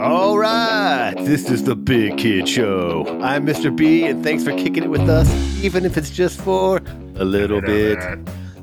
All right, this is the Big Kid Show. I'm Mr. B, and thanks for kicking it with us, even if it's just for a little bit.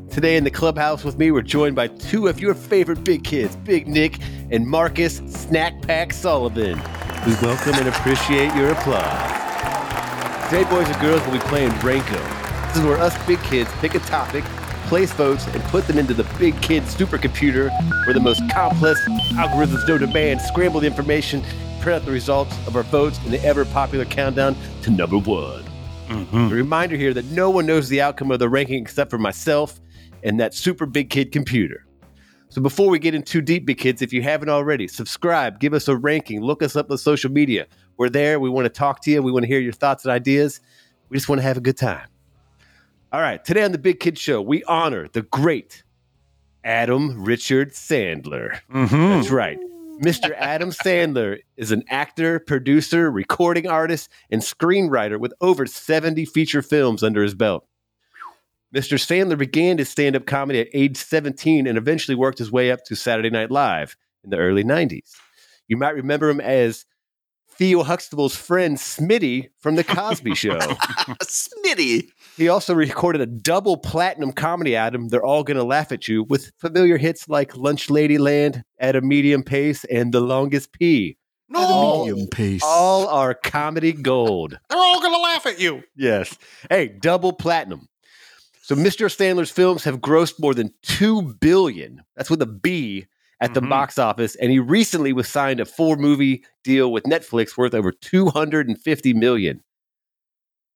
Today in the clubhouse with me, we're joined by two of your favorite big kids, Big Nick and Marcus Snack Pack Sullivan. We welcome and appreciate your applause. Today, boys and girls, we'll be playing Ranko. This is where us big kids pick a topic, place votes, and put them into the big kid supercomputer where the most complex algorithms know demand scramble the information, print out the results of our votes in the ever popular countdown to number one. Mm-hmm. A reminder here that no one knows the outcome of the ranking except for myself and that super big kid computer. So before we get in too deep, big kids, if you haven't already, subscribe, give us a ranking, look us up on social media. We're there. We want to talk to you. We want to hear your thoughts and ideas. We just want to have a good time. All right. Today on the Big Kid Show, we honor the great Adam Richard Sandler. Mm-hmm. That's right. Mr. Adam Sandler is an actor, producer, recording artist, and screenwriter with over 70 feature films under his belt. Mr. Sandler began his stand up comedy at age 17 and eventually worked his way up to Saturday Night Live in the early 90s. You might remember him as Theo Huxtable's friend Smitty from The Cosby Show. Smitty. He also recorded a double platinum comedy album, They're All Gonna Laugh at You, with familiar hits like Lunch Ladyland, At a Medium Pace, and The Longest Pee. No. medium pace. All are comedy gold. They're all going to laugh at you. Yes. Hey, double platinum. So Mr. Sandler's films have grossed more than 2 billion. That's with a B at the Mhm. box office and he recently was signed a four movie deal with Netflix worth over 250 million.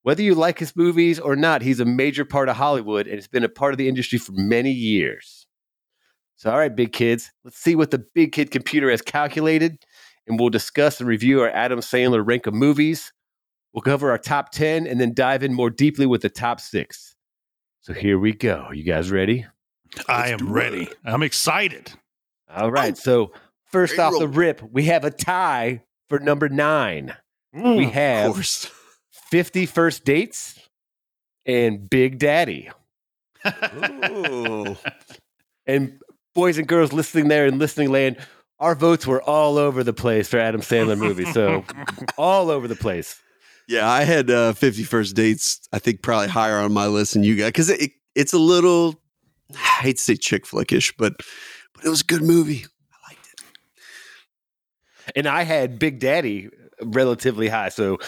Whether you like his movies or not, he's a major part of Hollywood and has been a part of the industry for many years. So all right, big kids, let's see what the big kid computer has calculated and we'll discuss and review our Adam Sandler rank of movies. We'll cover our top 10 and then dive in more deeply with the top six. So here we go. You guys ready? I Let's am ready. it. I'm excited. All right. So first Ready off to the rip, we have a tie for number nine. we mm, Of have course. 50 First Dates and Big Daddy. Ooh. And boys and girls listening there in listening land, our votes were all over the place for Adam Sandler movies. So all over the place. Yeah, I had uh, 50 First Dates, I think probably higher on my list than you got because it, it's a little, I hate to say chick flickish, but, but it was a good movie. I liked it. And I had Big Daddy relatively high. So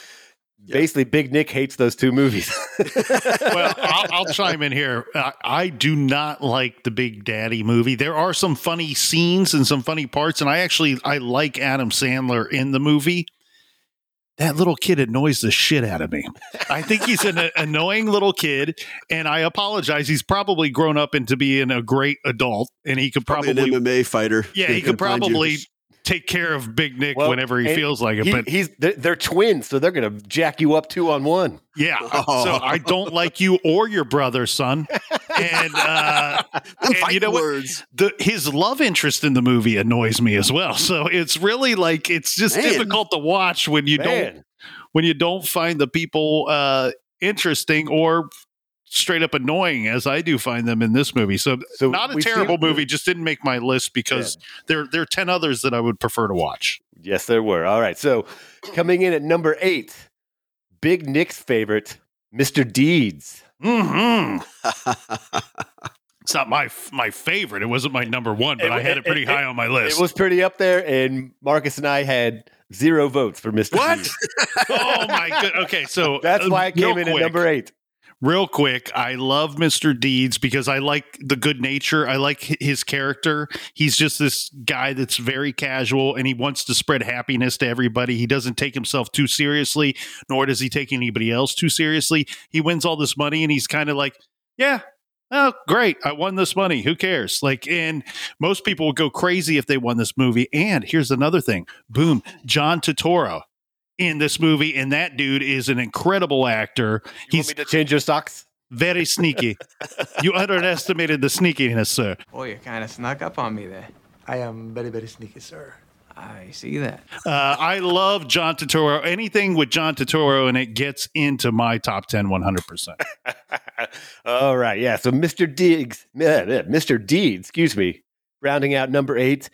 Yeah. basically, Big Nick hates those two movies. well, I'll, I'll chime in here. I, I do not like the Big Daddy movie. There are some funny scenes and some funny parts, and I actually I like Adam Sandler in the movie. That little kid annoys the shit out of me. I think he's an annoying little kid, and I apologize. He's probably grown up into being a great adult, and he could Probably, probably, an MMA fighter. yeah, he could probably take care of Big Nick Well, whenever he feels like it. He- but he's they're, twins, so they're gonna jack you up two on one. Yeah. Oh. So I don't like you or your brother, son. And uh, and you know what? the his love interest in the movie annoys me as well. So it's really like it's just Man. difficult to watch when you don't when you don't find the people uh, interesting or straight up annoying as I do find them in this movie. So so not a terrible movie, just didn't make my list because there there are ten others that I would prefer to watch. Yes, there were. All right. So coming in at number eight, Big Nick's favorite, Mr. Deeds. hmm It's not my my favorite. It wasn't my number one, but It- I had it it- pretty it- high on my list. It was pretty up there, and Marcus and I had zero votes for Mr. What? Oh my god. Okay, so That's uh, why it came in at number eight. Real quick, I love Mr. Deeds because I like the good nature. I like his character. He's just this guy that's very casual and he wants to spread happiness to everybody. He doesn't take himself too seriously, nor does he take anybody else too seriously. He wins all this money and he's kind of like, yeah, oh, great. I won this money. Who cares? Like, and most people would go crazy if they won this movie. And here's another thing boom, John Turturro in this movie. And that dude is an incredible actor. You He's want me to change your socks? very sneaky. you underestimated the sneakiness, sir. Oh, you kind of snuck up on me there. I am very, very sneaky, sir. I see that. Uh, I love John Turturro. Anything with John Turturro and it gets into my top 10 100%. All right. Yeah. So Mr. Deeds, uh, Mr. Deeds, excuse me, rounding out number eight.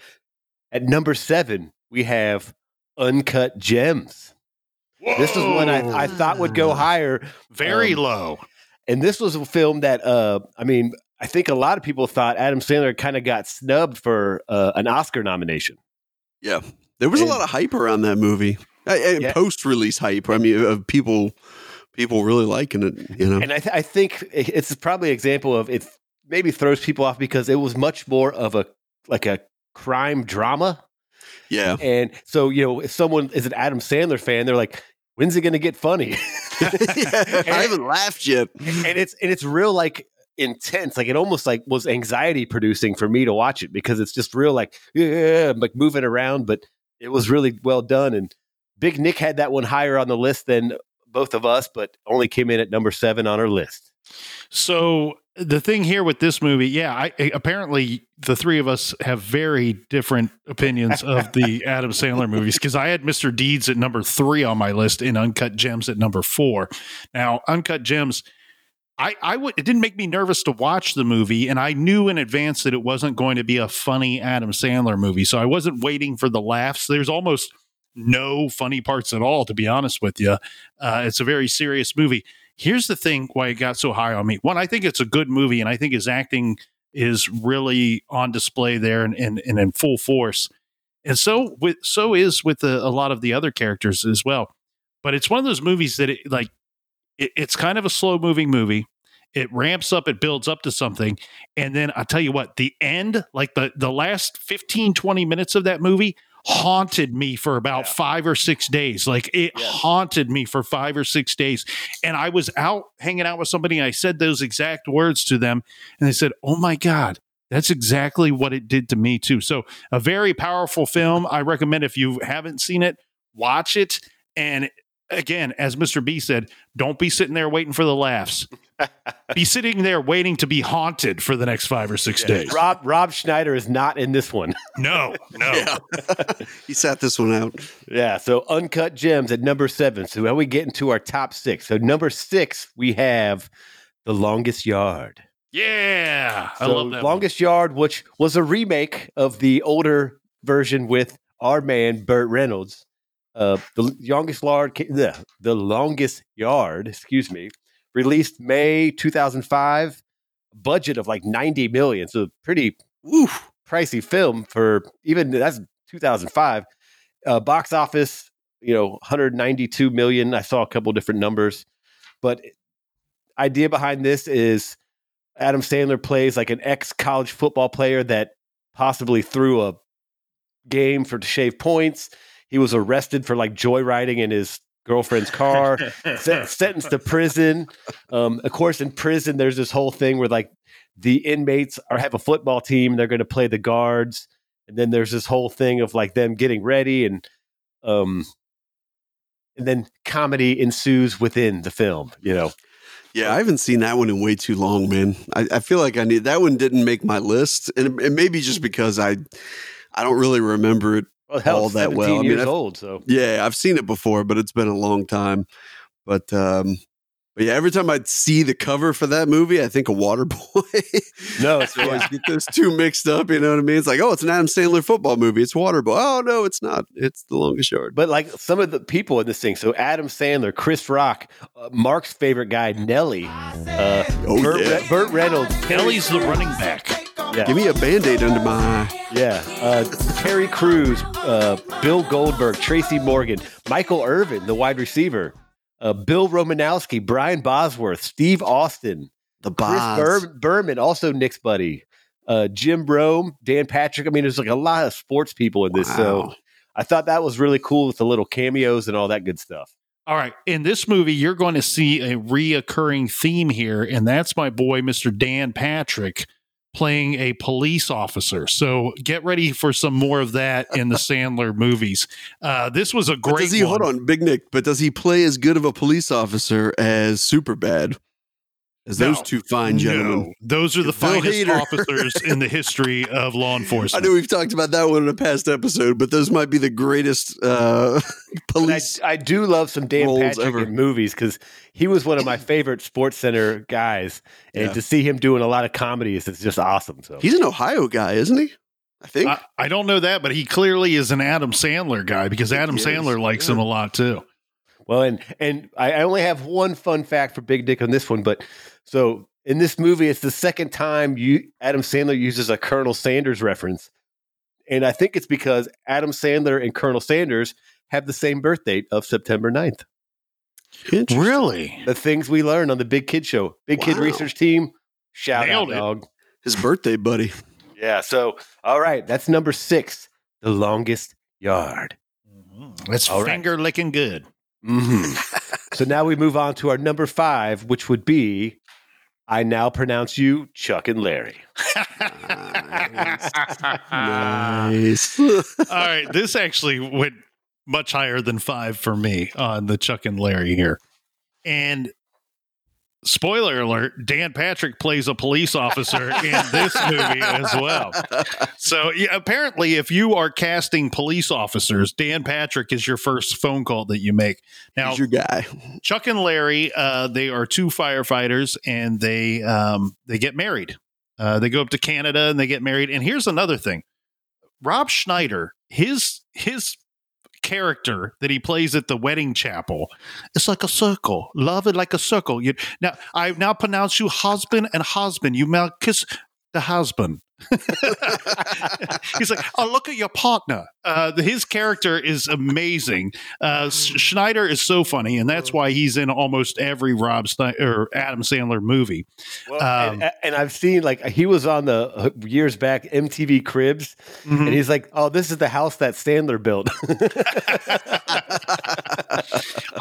At number seven, we have Uncut Gems. This is one I, I thought would go higher. very um, low. And this was a film that, uh, I mean, I think a lot of people thought Adam Sandler kind of got snubbed for uh, an Oscar nomination. Yeah, there was a lot of hype around that movie. Uh, and Yeah. Post-release hype. I mean, of people, people really liking it. You know, And I, th- I think it's probably an example of it maybe throws people off because it was much more of a like a crime drama. Yeah. And so, you know, if someone is an Adam Sandler fan, they're like, when's it going to get funny? yeah. I haven't laughed yet. and it's and it's real like intense like it almost like was anxiety producing for me to watch it because it's just real like yeah like moving around but it was really well done and big nick had that one higher on the list than both of us but only came in at number seven on our list So the thing here with this movie, yeah, I, apparently the three of us have very different opinions of the Adam Sandler movies because I had Mr. Deeds at number three on my list and Uncut Gems at number four. Now, Uncut Gems, I, I would it didn't make me nervous to watch the movie, and I knew in advance that it wasn't going to be a funny Adam Sandler movie, so I wasn't waiting for the laughs. There's almost no funny parts at all, to be honest with you. Uh, it's a very serious movie. Here's the thing why it got so high on me. One, I think it's a good movie, and I think his acting is really on display there and, and, and in full force. And so with so is with the, a lot of the other characters as well. But it's one of those movies that it like it, it's kind of a slow moving movie. It ramps up, it builds up to something. And then I tell you what, the end, like the the last 15, 20 minutes of that movie haunted me for about Yeah. five or six days. Like it Yes. haunted me for five or six days. And I was out hanging out with somebody and I said those exact words to them. And they said, Oh my God, that's exactly what it did to me too. So a very powerful film. I recommend if you haven't seen it, watch it. And again, as Mr. B said, don't be sitting there waiting for the laughs. be sitting there waiting to be haunted for the next five or six days. rob rob schneider is not in this one No, no. Yeah. he sat this one out. yeah so uncut gems at number seven so now we get into our top six so number six we have the longest yard Yeah. I love that. one. Longest Yard, which was a remake of the older version with our man Burt Reynolds. Uh, the longest yard, the, the longest yard, excuse me, released May 2005. Budget of like 90 million, so pretty Oof. pricey film for even that's 2005. Uh, box office, you know, 192 million. I saw a couple different numbers, but idea behind this is Adam Sandler plays like an ex college football player that possibly threw a game for to shave points. He was arrested for like joyriding in his girlfriend's car, sen- sentenced to prison. Um, of course, in prison, there's this whole thing where like the inmates are have a football team. They're going to play the guards, and then there's this whole thing of like them getting ready and um, and then comedy ensues within the film. You know, Yeah, I haven't seen that one in way too long, man. I, I feel like I need that one didn't make my list, and it, it may be just because I I don't really remember it. Well, hell, All that 17 well. I mean, years I've- old, so Yeah, I've seen it before, but it's been a long time. But um, but yeah, every time I see the cover for that movie, I think of Waterboy. no, it's I always get those two mixed up. You know what I mean? It's like, oh, it's an Adam Sandler football movie. It's Waterboy. Oh no, it's not. It's The Longest Yard. But like some of the people in this thing, so Adam Sandler, Chris Rock, uh, Mark's favorite guy, Nelly, uh, Oh, Burt, yeah. Re- Burt Reynolds, Kelly's the running back. Yeah, Give me a band aid under my eye. yeah, uh, Terry Crews, uh, Bill Goldberg, Tracy Morgan, Michael Irvin, the wide receiver, uh, Bill Romanowski, Brian Bosworth, Steve Austin, The Chris Boz. Bur- Berman, also Nick's buddy, uh, Jim Rome, Dan Patrick. I mean, there's like a lot of sports people in this, so I thought that was really cool with the little cameos and all that good stuff. All right. In this movie, you're going to see a reoccurring theme here, and that's my boy, Mr. Dan Patrick, playing a police officer. So get ready for some more of that in the Sandler movies. Uh, this was a But great does he one. hold on, Big Nick? But does he play as good of a police officer as Superbad? As those two fine gentlemen. No, those are the Bill finest Hader. officers in the history of law enforcement. I enforcement. know we've talked about that one in a past episode, but those might be the greatest uh, police. I, I do love some Dan roles Patrick ever. in movies because he was one of my favorite Sports Center guys, and Yeah. to see him doing a lot of comedies is just awesome. So He's an Ohio guy, isn't he? I think. I, I don't know that, but he clearly is an Adam Sandler guy because Adam he is, Sandler likes yeah. him a lot too. Well, and and I I only have one fun fact for Big Dick on this one, but so in this movie, it's the second time you Adam Sandler uses a Colonel Sanders reference, and I think it's because Adam Sandler and Colonel Sanders have the same birth date of September 9th. Interesting. Really? The things we learned on the Big Kid Show, Big Kid Research Team, shout Nailed out, it. dog. His birthday buddy. Yeah. So, all right, that's number six, the longest yard. That's All right. finger licking good. Hmm so now we move on to our number five, which would be, I now pronounce you Chuck and Larry. Nice. All right, this actually went much higher than five for me on the Chuck and Larry here. And spoiler alert: Dan Patrick plays a police officer in this movie as well. So yeah, apparently, if you are casting police officers, Dan Patrick is your first phone call that you make. Now, He's your guy. Chuck and Larry, uh, they are two firefighters, and they um, they get married. Uh, they go up to Canada and they get married. And here's another thing: Rob Schneider, his his character that he plays at the wedding chapel, it's like a circle. Love it like a circle. You now I now pronounce you husband and husband. You now kiss the husband. He's like, oh, look at your partner. Uh, his character is amazing. Uh, Schneider is so funny, and that's why he's in almost every Rob or Adam Sandler movie. Well, Um, and, and I've seen like he was on the uh, years back MTV Cribs, Mhm. and he's like, "Oh, this is the house that Sandler built."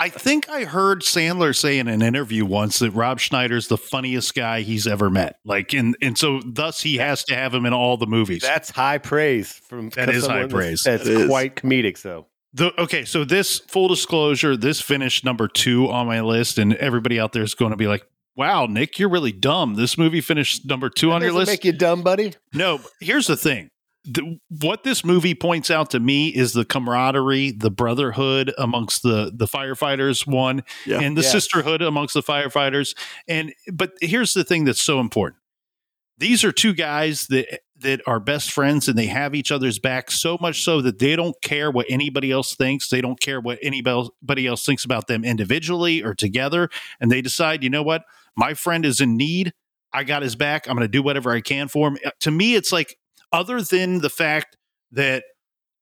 I think I heard Sandler say in an interview once that Rob Schneider's the funniest guy he's ever met. Like, and and so thus he has to have him in all the movies. that's high praise from That is high praise. That's, That is. quite comedic. So The, okay, so this full disclosure, this finished number two on my list, and everybody out there is going to be like, "Wow, Nick, you're really dumb. This movie finished number two on your list." make you dumb, buddy. No, here's the thing. The, what this movie points out to me is the camaraderie, the brotherhood amongst the the firefighters. One, Yeah. and the Yes. sisterhood amongst the firefighters. And but here's the thing that's so important. These are two guys that that are best friends and they have each other's back so much so that they don't care what anybody else thinks. They don't care what anybody else thinks about them individually or together. And they decide, you know what? My friend is in need. I got his back. I'm going to do whatever I can for him. Uh, To me, it's like, other than the fact that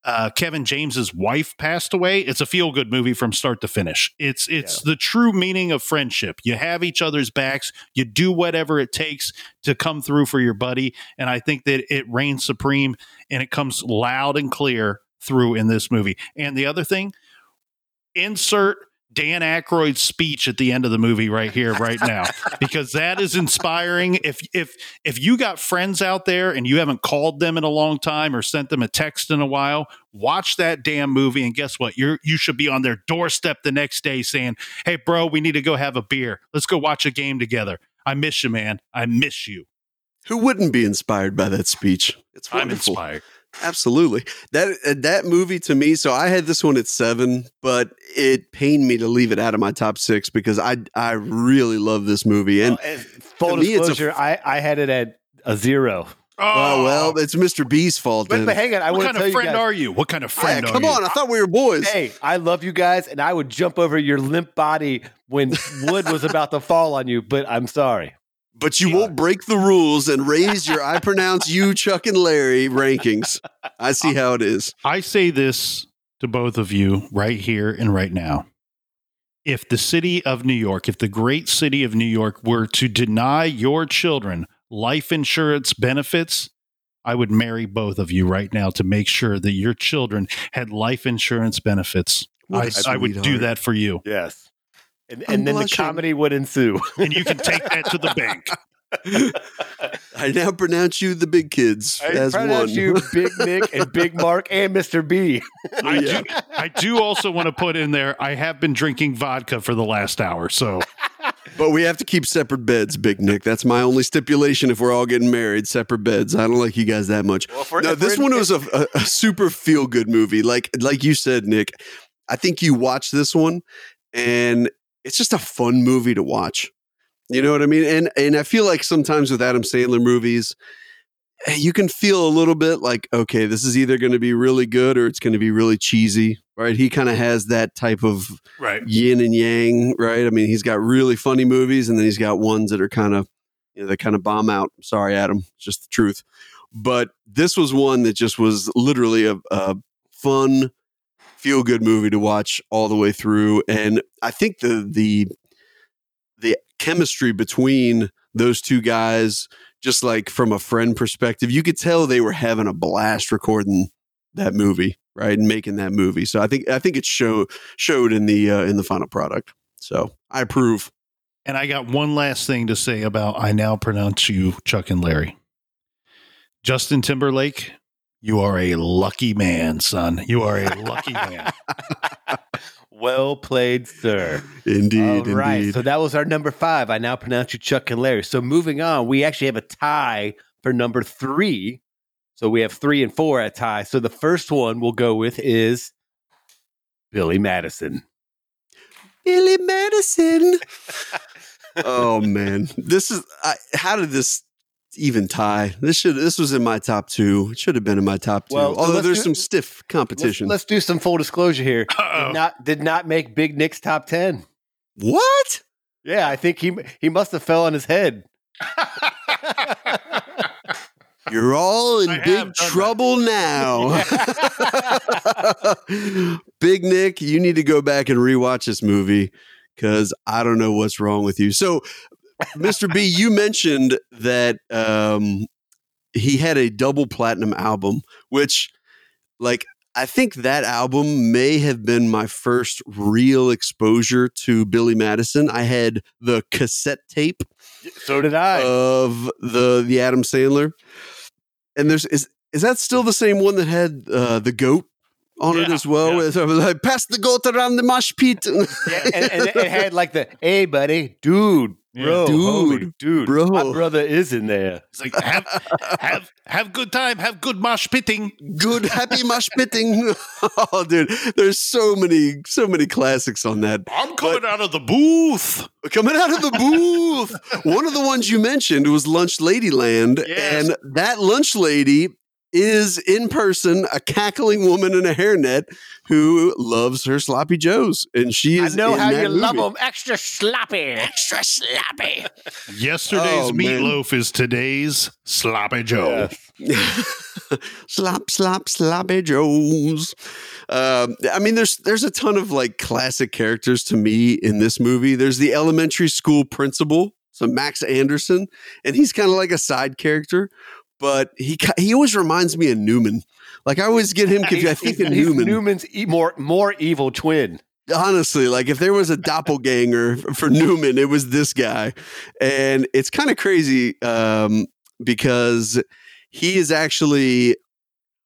uh, Kevin James's wife passed away, it's a feel good movie from start to finish. It's it's the true meaning of friendship. You have each other's backs. You do whatever it takes to come through for your buddy, and I think that it reigns supreme and it comes loud and clear through in this movie. And the other thing, insert Dan Aykroyd's speech at the end of the movie right here, right now, because that is inspiring. If if if you got friends out there and you haven't called them in a long time or sent them a text in a while, watch that damn movie and guess what? You're you should be on their doorstep the next day saying, "Hey, bro, we need to go have a beer. Let's go watch a game together. I miss you, man. I miss you. Who wouldn't be inspired by that speech? It's I'm inspired." Absolutely. That uh, that movie to me. So I had this one at seven, but it pained me to leave it out of my top six because I I really love this movie. And Well, and full to me, it's a- disclosure, I I had it at a zero. oh well, it's Mr. B's fault. But, then. but hang on, I what kind tell of you friend guys. are you? What kind of friend are come you? on, I thought we were boys. Hey, I love you guys, and I would jump over your limp body when wood was about to fall on you. But I'm sorry. But you won't break the rules and raise your I pronounce you Chuck and Larry rankings. I see how it is. I say this to both of you right here and right now. If the city of New York, if the great city of New York were to deny your children life insurance benefits, I would marry both of you right now to make sure that your children had life insurance benefits. I, I, a I would do that for you. Yes. And, and then blushing. the comedy would ensue. And you can take that to the bank. I now pronounce you the big kids I as pronounce one. you Big Nick and Big Mark and Mr. B. I, Yeah. do, I do also want to put in there, I have been drinking vodka for the last hour. So But we have to keep separate beds, Big Nick. That's my only stipulation if we're all getting married, separate beds. I don't like you guys that much. Well, for- no, this one was a, a, a super feel good movie. Like like you said, Nick. I think you watch this one and it's just a fun movie to watch. You know what I mean? And and I feel like sometimes with Adam Sandler movies, eh, you can feel a little bit like, okay, this is either going to be really good or it's going to be really cheesy, right? He kind of has that type of Right. yin and yang, right? I mean, he's got really funny movies and then he's got ones that are kind of, you know, that kind of bomb out. Sorry, Adam, it's just the truth. But this was one that just was literally a, a fun, feel good movie to watch all the way through. And I think the, the, the chemistry between those two guys, just like from a friend perspective, you could tell they were having a blast recording that movie, right, and making that movie. So I think I think it showed showed in the uh, in the final product. So I approve. And I got one last thing to say about I now pronounce you Chuck and Larry. Justin Timberlake, you are a lucky man, son. You are a lucky man. Well played, sir. Indeed, All right. indeed. So that was our number five. I now pronounce you Chuck and Larry. So moving on, we actually have a tie for number three. So we have three and four at tie. So the first one we'll go with is Billy Madison. Billy Madison. oh man, this is I, how did this even tie? This should this was in my top two. It should have been in my top two. Well, Although there's do- some stiff Let's, competition. let's do some full disclosure here. Did not did not make Big Nick's top ten. what? Yeah, I think he he must have fell on his head. You're all in I big done that. trouble now. big Nick, you need to go back and rewatch this movie because I don't know what's wrong with you. So, Mr. B, you mentioned that um, he had a double platinum album, which, like, I think that album may have been my first real exposure to Billy Madison. I had the cassette tape So did I. of the the Adam Sandler. And there's is is that still the same one that had uh, the goat on it as well? yeah. So like pass the goat around the mosh pit, Yeah, and, and it had like the hey buddy, dude, Yeah. Bro, Dude, homie, dude, bro. my brother is in there. It's like have have have good time, have good mosh pitting. good happy mosh pitting. oh, dude, there's so many so many classics on that. I'm coming out of the booth. Coming out of the booth. One of the ones you mentioned was Lunch Ladyland, Yes. and that lunch lady is in person a cackling woman in a hairnet who loves her sloppy joes, and she I is. know in how that you love them, extra sloppy, extra sloppy. Yesterday's Oh, meatloaf is today's sloppy Joe. slop, slop, sloppy joes. Um, I mean, there's there's a ton of like classic characters to me in this movie. There's the elementary school principal, so Max Anderson, and he's kind of like a side character, but he he always reminds me of Newman. Like I always get him confused. I think of Newman. Newman's e- more more evil twin. honestly, like if there was a doppelganger for Newman, it was this guy. And it's kind of crazy um, because he is actually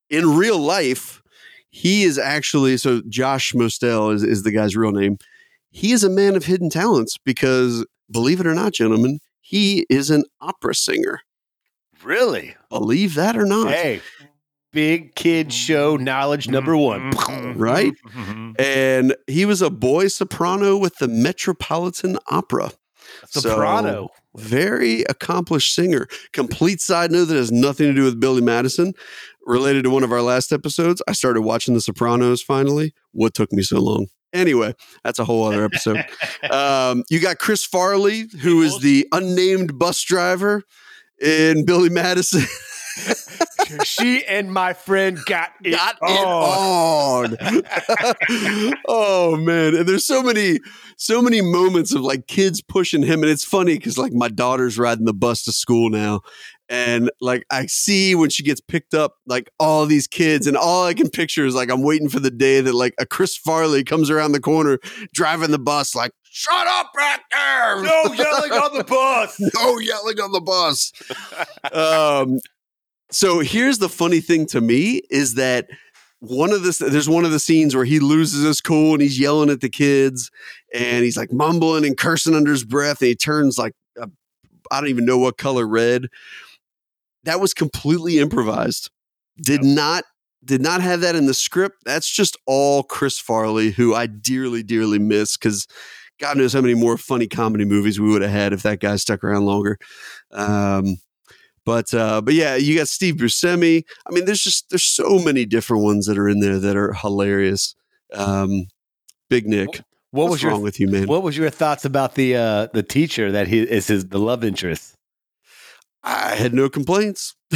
in real life, he is actually so Josh Mostel is, is the guy's real name. He is a man of hidden talents because believe it or not, gentlemen, he is an opera singer. Really? Believe that or not. Hey, big kid show knowledge number one. Right? Mhm. And he was a boy soprano with the Metropolitan Opera. Soprano. very accomplished singer. Complete side note that has nothing to do with Billy Madison. Related to one of our last episodes, I started watching The Sopranos finally. What took me so long? Anyway, that's a whole other episode. um, you got Chris Farley, who is the unnamed bus driver in Billy Madison. she and my friend got it got on. it on. oh man, and there's so many, so many moments of like kids pushing him, and it's funny because like my daughter's riding the bus to school now, and like I see when she gets picked up, like all these kids, and all I can picture is like I'm waiting for the day that like a Chris Farley comes around the corner driving the bus, like shut up back there, No yelling on the bus. no yelling on the bus. um, so here's the funny thing to me is that one of the there's one of the scenes where he loses his cool and he's yelling at the kids and he's like mumbling and cursing under his breath and he turns like I I don't even know what color red. That was completely improvised. Did not did not have that in the script. That's just all Chris Farley, who I dearly dearly miss because God knows how many more funny comedy movies we would have had if that guy stuck around longer. Um, But uh, but yeah, you got Steve Buscemi. I mean, there's just there's so many different ones that are in there that are hilarious. Um, Big Nick, What was your wrong with you, man? What was your thoughts about the uh, the teacher that he is his the love interest? I had no complaints.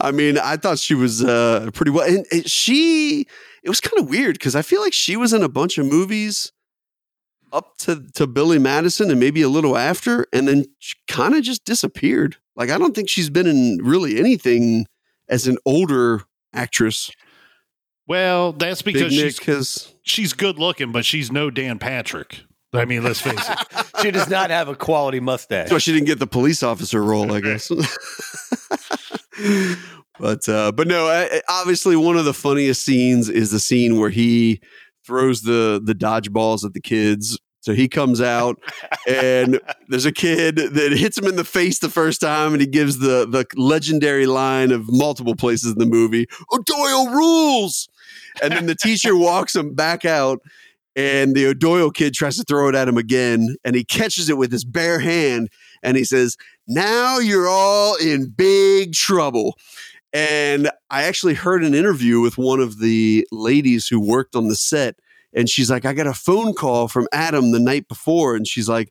I mean, I thought she was uh, pretty well, and, and she. It was kind of weird because I feel like she was in a bunch of movies up to to Billy Madison and maybe a little after, and then she kind of just disappeared. Like I don't think she's been in really anything as an older actress. Well, that's because Nick she's has. she's good looking, but she's no Dan Patrick. I mean, let's face it. She does not have a quality mustache. So she didn't get the police officer role, I guess. but uh, but no, I- I- obviously one of the funniest scenes is the scene where he throws the the dodgeballs at the kids. So he comes out and there's a kid that hits him in the face the first time, and he gives the the legendary line of multiple places in the movie, "O'Doyle rules," and then the teacher walks him back out, and the O'Doyle kid tries to throw it at him again, and he catches it with his bare hand, and he says, "Now you're all in big trouble." And I actually heard an interview with one of the ladies who worked on the set, and she's like, "I got a phone call from Adam the night before," and she's like,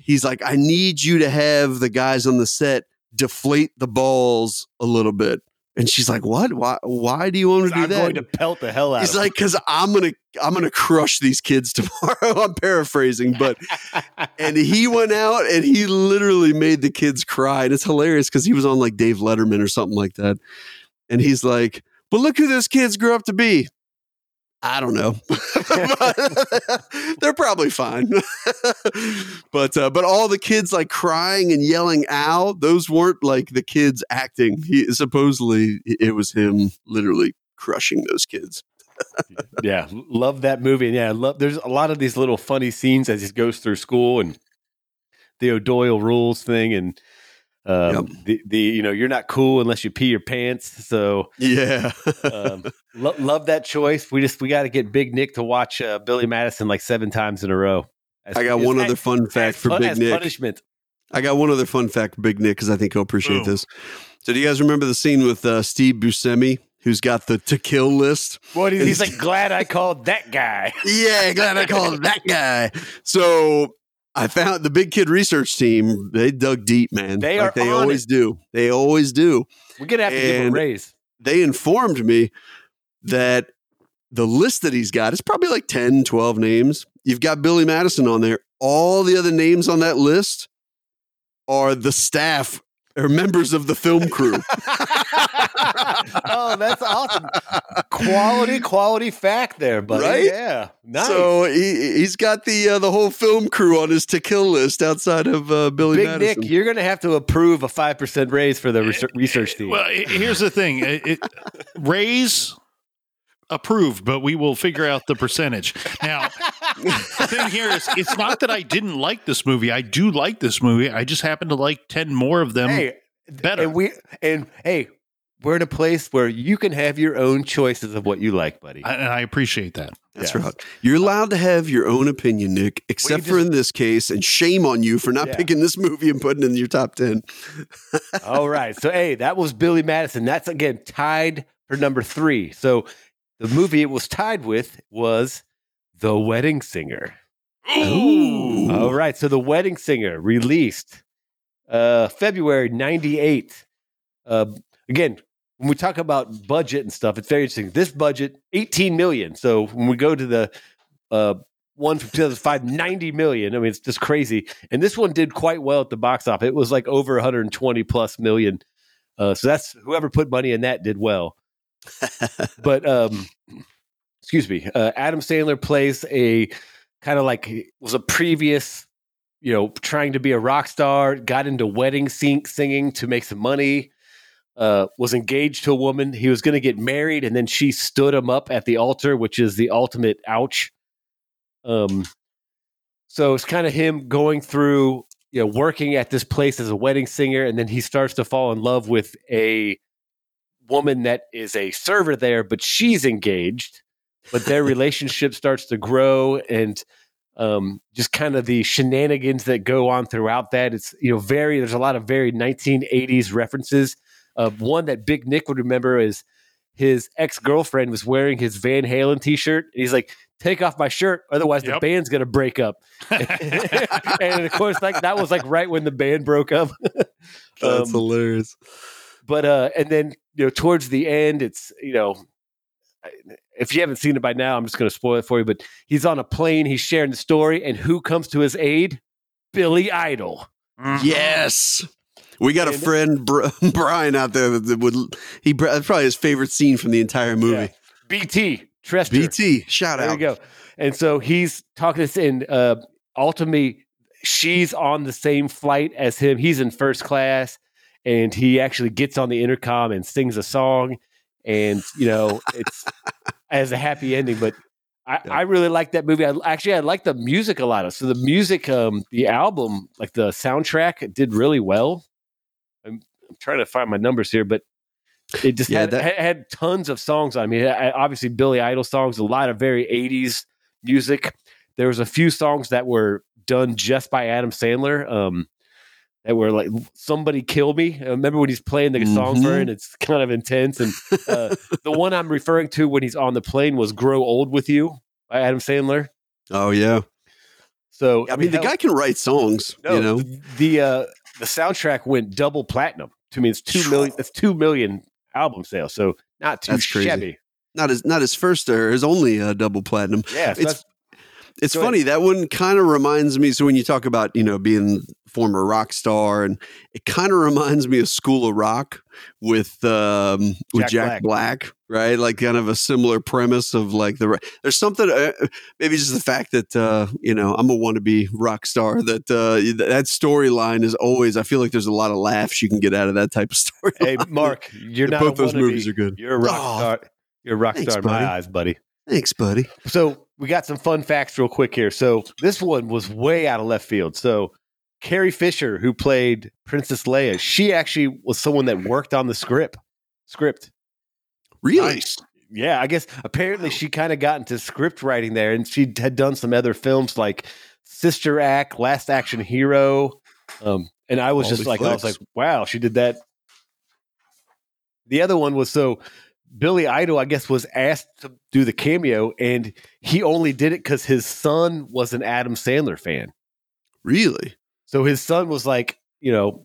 "He's like, I need you to have the guys on the set deflate the balls a little bit." And she's like, "What? Why? Why do you want to do I'm that?" going to pelt the hell out He's like, because I'm gonna I'm gonna crush these kids tomorrow. I'm paraphrasing, but and he went out and he literally made the kids cry. And it's hilarious because he was on like Dave Letterman or something like that. And he's like, But look who those kids grew up to be. I don't know. They're probably fine. but uh, but all the kids like crying and yelling out, those weren't like the kids acting. He supposedly it was him literally crushing those kids. yeah, love that movie. Yeah, love. There's a lot of these little funny scenes as he goes through school and the O'Doyle rules thing, and um, the the you know you're not cool unless you pee your pants. So Yeah. um, lo- love that choice. We just we got to get Big Nick to watch uh, Billy Madison like seven times in a row. As- I got as- one as- other fun fact as for pun- Big as Nick. punishment. I got one other fun fact for Big Nick because I think he'll appreciate Boom. this. So, do you guys remember the scene with uh, Steve Buscemi, who's got the to kill list? What he's, he's like glad I called that guy. Yeah, glad I called that guy. So, I found the Big Kid research team. They dug deep, man. They Like are They always do. They always do. We're gonna have to give him a raise. They informed me that the list that he's got is probably like 10, 12 names. You've got Billy Madison on there. All the other names on that list are the staff or members of the film crew. oh, that's awesome. Quality, quality fact there, buddy. Right? Yeah. Nice. So he he's got the uh, the whole film crew on his to kill list outside of uh, Billy Big Madison. Nick, you're going to have to approve a 5% raise for the research, research team. Well, here's the thing: It- it- raise approved, but we will figure out the percentage. Now, the thing here is, it's not that I didn't like this movie. I do like this movie. I just happen to like ten more of them hey, better. and we and hey, we're in a place where you can have your own choices of what you like, buddy. I- and I appreciate that. That's Yes. right. You're allowed to have your own opinion, Nick, except for just- in this case, and shame on you for not Yeah. picking this movie and putting it in your top 10. All right. So, hey, that was Billy Madison. That's again tied for number three. So, the movie it was tied with was The Wedding Singer. Ooh. All right. So, The Wedding Singer released uh, February 98. Uh, again, when we talk about budget and stuff, it's very interesting. This budget, 18 million. So, when we go to the uh, one from 2005, 90 million. I mean, it's just crazy. And this one did quite well at the box office. It was like over 120 plus million. Uh, so that's whoever put money in that did well. But um, excuse me, uh, Adam Sandler plays a kind of like was a previous, you know, trying to be a rock star, got into wedding sing- singing to make some money. Uh, was engaged to a woman. He was going to get married, and then she stood him up at the altar, which is the ultimate ouch. Um, so it's kind of him going through, you know, working at this place as a wedding singer, and then he starts to fall in love with a woman that is a server there, but she's engaged. But their relationship starts to grow, and Um, just kind of the shenanigans that go on throughout that. It's you know very there's a lot of very 1980s references. Uh, one that Big Nick would remember is his ex girlfriend was wearing his Van Halen t shirt. And he's like, "Take off my shirt, otherwise the band's gonna break up." and of course, like that was like right when the band broke up. That's Um, hilarious. but uh and then you know towards the end it's you know if you haven't seen it by now i'm just going to spoil it for you but he's on a plane he's sharing the story and who comes to his aid billy idol Yes. We got a friend, Brian, out there that would he probably his favorite scene from the entire movie. Yeah. bt Trester. BT, shout there out. There you go and so he's talking this, us and uh ultimately she's on the same flight as him he's in first class and he actually gets on the intercom and sings a song and you know it's as a happy ending but I, Yeah. I really like that movie. I actually I like the music a lot. Of, So the music, um, the album, like the soundtrack, did really well. I'm, I'm trying to find my numbers here, but it just Yeah, had, that- had tons of songs. I mean, I, obviously Billy Idol songs, a lot of very 80s music. There was a few songs that were done just by Adam Sandler. Um, that were like somebody kill me. I remember when he's playing the song for it, and it's kind of intense. And uh, the one I'm referring to when he's on the plane was "Grow Old with You" by Adam Sandler. Oh yeah. So I mean, the hell, guy can write songs. no, you know, the the, uh, the soundtrack went double platinum. To me, it's two million. That's two million album sales. So not too That's crazy. shabby. not his not his first or his only uh, double platinum. Yeah, so It's It's Go ahead. funny that one kind of reminds me. So when you talk about you know being former rock star, and it kind of reminds me of School of Rock with um, with Jack Jack Black. right? Like kind of a similar premise of like the there's something uh, maybe just the fact that uh, you know I'm a wannabe rock star that uh, that storyline is always I feel like there's a lot of laughs you can get out of that type of story. hey, Mark, you're not both those wannabe. movies are good. You're a rock Oh, star. You're a rock thanks, star in my eyes, buddy. Thanks, buddy. So we got some fun facts real quick here. So this one was way out of left field. So Carrie Fisher, who played Princess Leia, she actually was someone that worked on the script. Script. Really? Nice. Yeah, I guess apparently she kind of got into script writing there, and she had done some other films like Sister Act, Last Action Hero, um, and I was All just like, I was like, wow, she did that. The other one was so Billy Idol, I guess, was asked to do the cameo, and he only did it because his son was an Adam Sandler fan. Really? So his son was like, you know,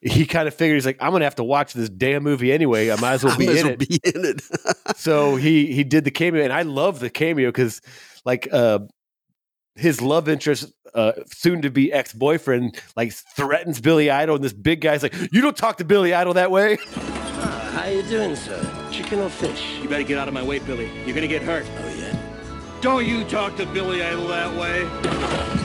he kind of figured he's like, I'm gonna have to watch this damn movie anyway. I might as well be might as in well it be in it. so he he did the cameo and i love the cameo because like uh his love interest uh soon to be ex-boyfriend like threatens billy idol and this big guy's like you don't talk to billy idol that way How you doing, sir? Fish? You better get out of my way, Billy. You're gonna get hurt. Oh, yeah? Don't you talk to Billy Idol that way.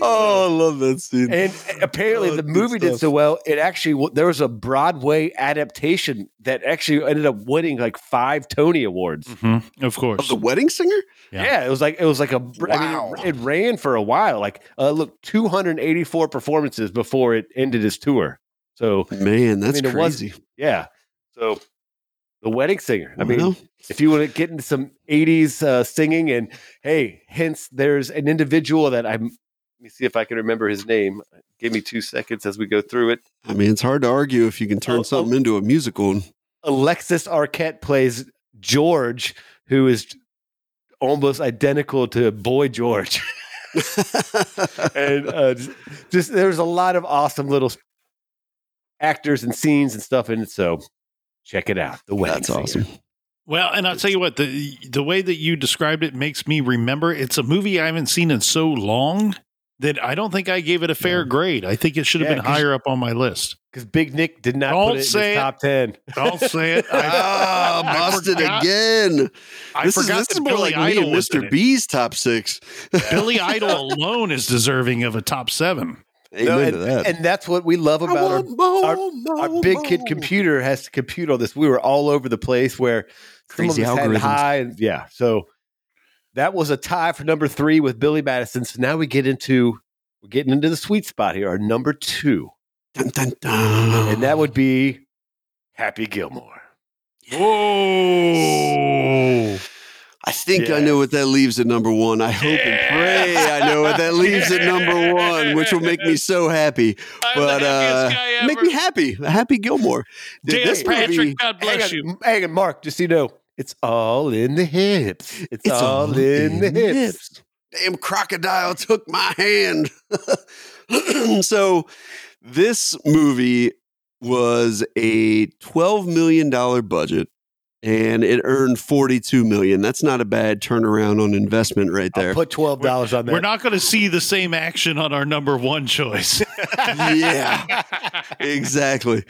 Oh, I love that scene. and apparently Oh, the good movie did so well it actually there was a broadway adaptation that actually ended up winning like five tony awards Mhm, Of of course. the wedding singer? Yeah. yeah. it was like it was like a br- I Wow. mean it, it ran for a while like uh look 284 performances before it ended its tour so Man, that's I mean, it was- crazy. Yeah. So the wedding singer. I mean, Well, if you want to get into some 80s uh, singing, and hey, hence there's an individual that I'm, let me see if I can remember his name. Give me two seconds as we go through it. I mean, it's hard to argue if you can turn Oh, oh. something into a musical. Alexis Arquette plays George, who is almost identical to Boy George. and uh, just, just there's a lot of awesome little actors and scenes and stuff in it. So check it out. The wedding That's Singer. awesome. Well, and I'll tell you what the the way that you described it makes me remember it's a movie I haven't seen in so long that I don't think I gave it a fair grade. I think it should have Yeah, been 'cause- higher up on my list. Because Big Nick did not Don't put it in say his it. top ten. I'll say it. I, Ah, I busted forgot- again. I this is forgot this that is more Billy like me and Mr. B's top six. Billy Idol alone is deserving of a top seven. Amen No, to and, that. and that's what we love about our, more, our, more, our big kid computer has to compute all this. We were all over the place where Crazy some of us algorithms. had high, and yeah. So that was a tie for number three with Billy Madison. So now we get into we're getting into the sweet spot here. Our number two, Dun, dun, dun. and that would be Happy Gilmore. Whoa. I think I know what that leaves at number one. I hope and pray I know what that leaves at number one, which will make me so happy. I'm the But uh, happiest guy make me happy. Happy Gilmore. Dan This Patrick, movie- God Hang bless on, you. m- hang on, Mark, just so you know, it's all in the hips. It's, all, in, the hips. Damn crocodile took my hand. so this movie was a $12 million budget and it earned 42 million. That's not a bad turnaround on investment right there. I'll put twelve dollars on that. We're not going to see the same action on our number one choice. yeah. exactly.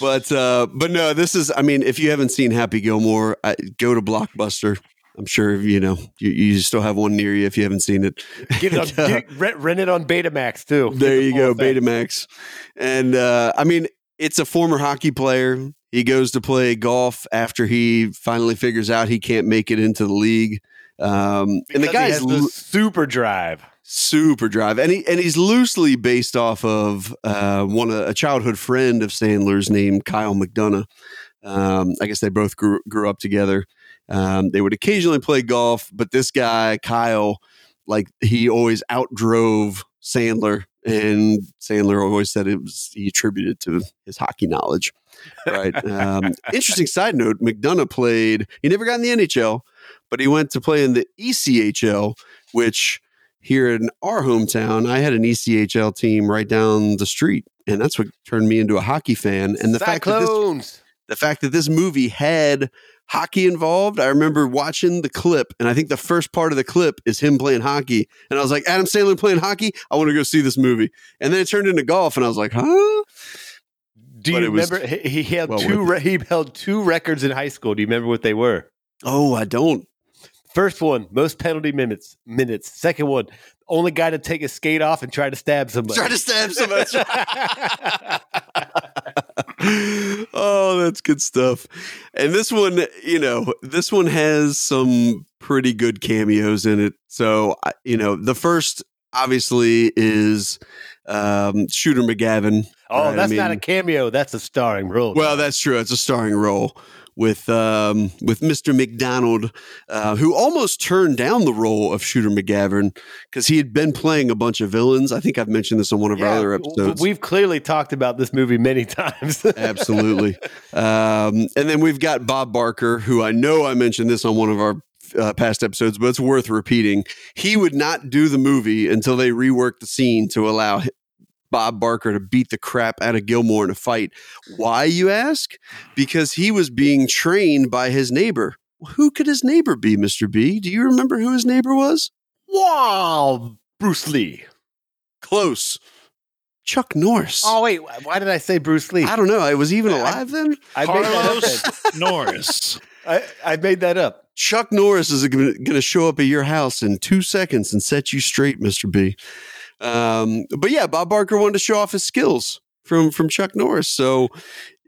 But uh but no, this is I mean, if you haven't seen Happy Gilmore, I, go to Blockbuster. I'm sure you know you, you still have one near you if you haven't seen it. Get it on, And, uh, get, rent, rent it on Betamax too. There Get you go, effect. Betamax. And uh, I mean, it's a former hockey player. He goes to play golf after he finally figures out he can't make it into the league. Um, and the guy's lo- super drive. super drive, and he and he's loosely based off of uh, one a childhood friend of Sandler's named Kyle McDonough. Um, I guess they both grew grew up together. Um, they would occasionally play golf, but this guy Kyle, like he always outdrove Sandler, and Sandler always said it was he attributed to his hockey knowledge. Right. Um, interesting side note: McDonough played. He never got in the NHL, but he went to play in the ECHL, which here in our hometown, I had an ECHL team right down the street, and that's what turned me into a hockey fan. And the fact that this the fact that this movie had hockey involved. I remember watching the clip, and I think the first part of the clip is him playing hockey. And I was like, Adam Sandler playing hockey? I want to go see this movie. And then it turned into golf, and I was like, huh? Do you it was remember? He, he held well two. Re- he held two records in high school. Do you remember what they were? Oh, I don't. First one, most penalty minutes. Minutes. Second one, only guy to take his skate off and try to stab somebody. Try to stab somebody. oh, that's good stuff. And this one, you know, this one has some pretty good cameos in it. So, you know, the first obviously is um, Shooter McGavin. oh, right? I that's not a cameo. That's a starring role. Well, that's true. It's a starring role with um, with Mr. McDonald, uh, who almost turned down the role of Shooter McGavin because he had been playing a bunch of villains. I think I've mentioned this on one of our other episodes. We've clearly talked about this movie many times. Absolutely. Um, and then we've got Bob Barker, who I know I mentioned this on one of our uh, past episodes, but it's worth repeating. He would not do the movie until they reworked the scene to allow Bob Barker to beat the crap out of Gilmore in a fight. Why, you ask? Because he was being trained by his neighbor. Who could his neighbor be, Mr. B? Do you remember who his neighbor was? wow, Bruce Lee. Close. Chuck Norris. Oh wait, why did I say Bruce Lee? I don't know. I was even I- alive then. I made that up. Carlos. Norris. I, I made that up. Chuck Norris is going to show up at your house in two seconds and set you straight, Mister B. Um, but yeah, Bob Barker wanted to show off his skills from from Chuck Norris. So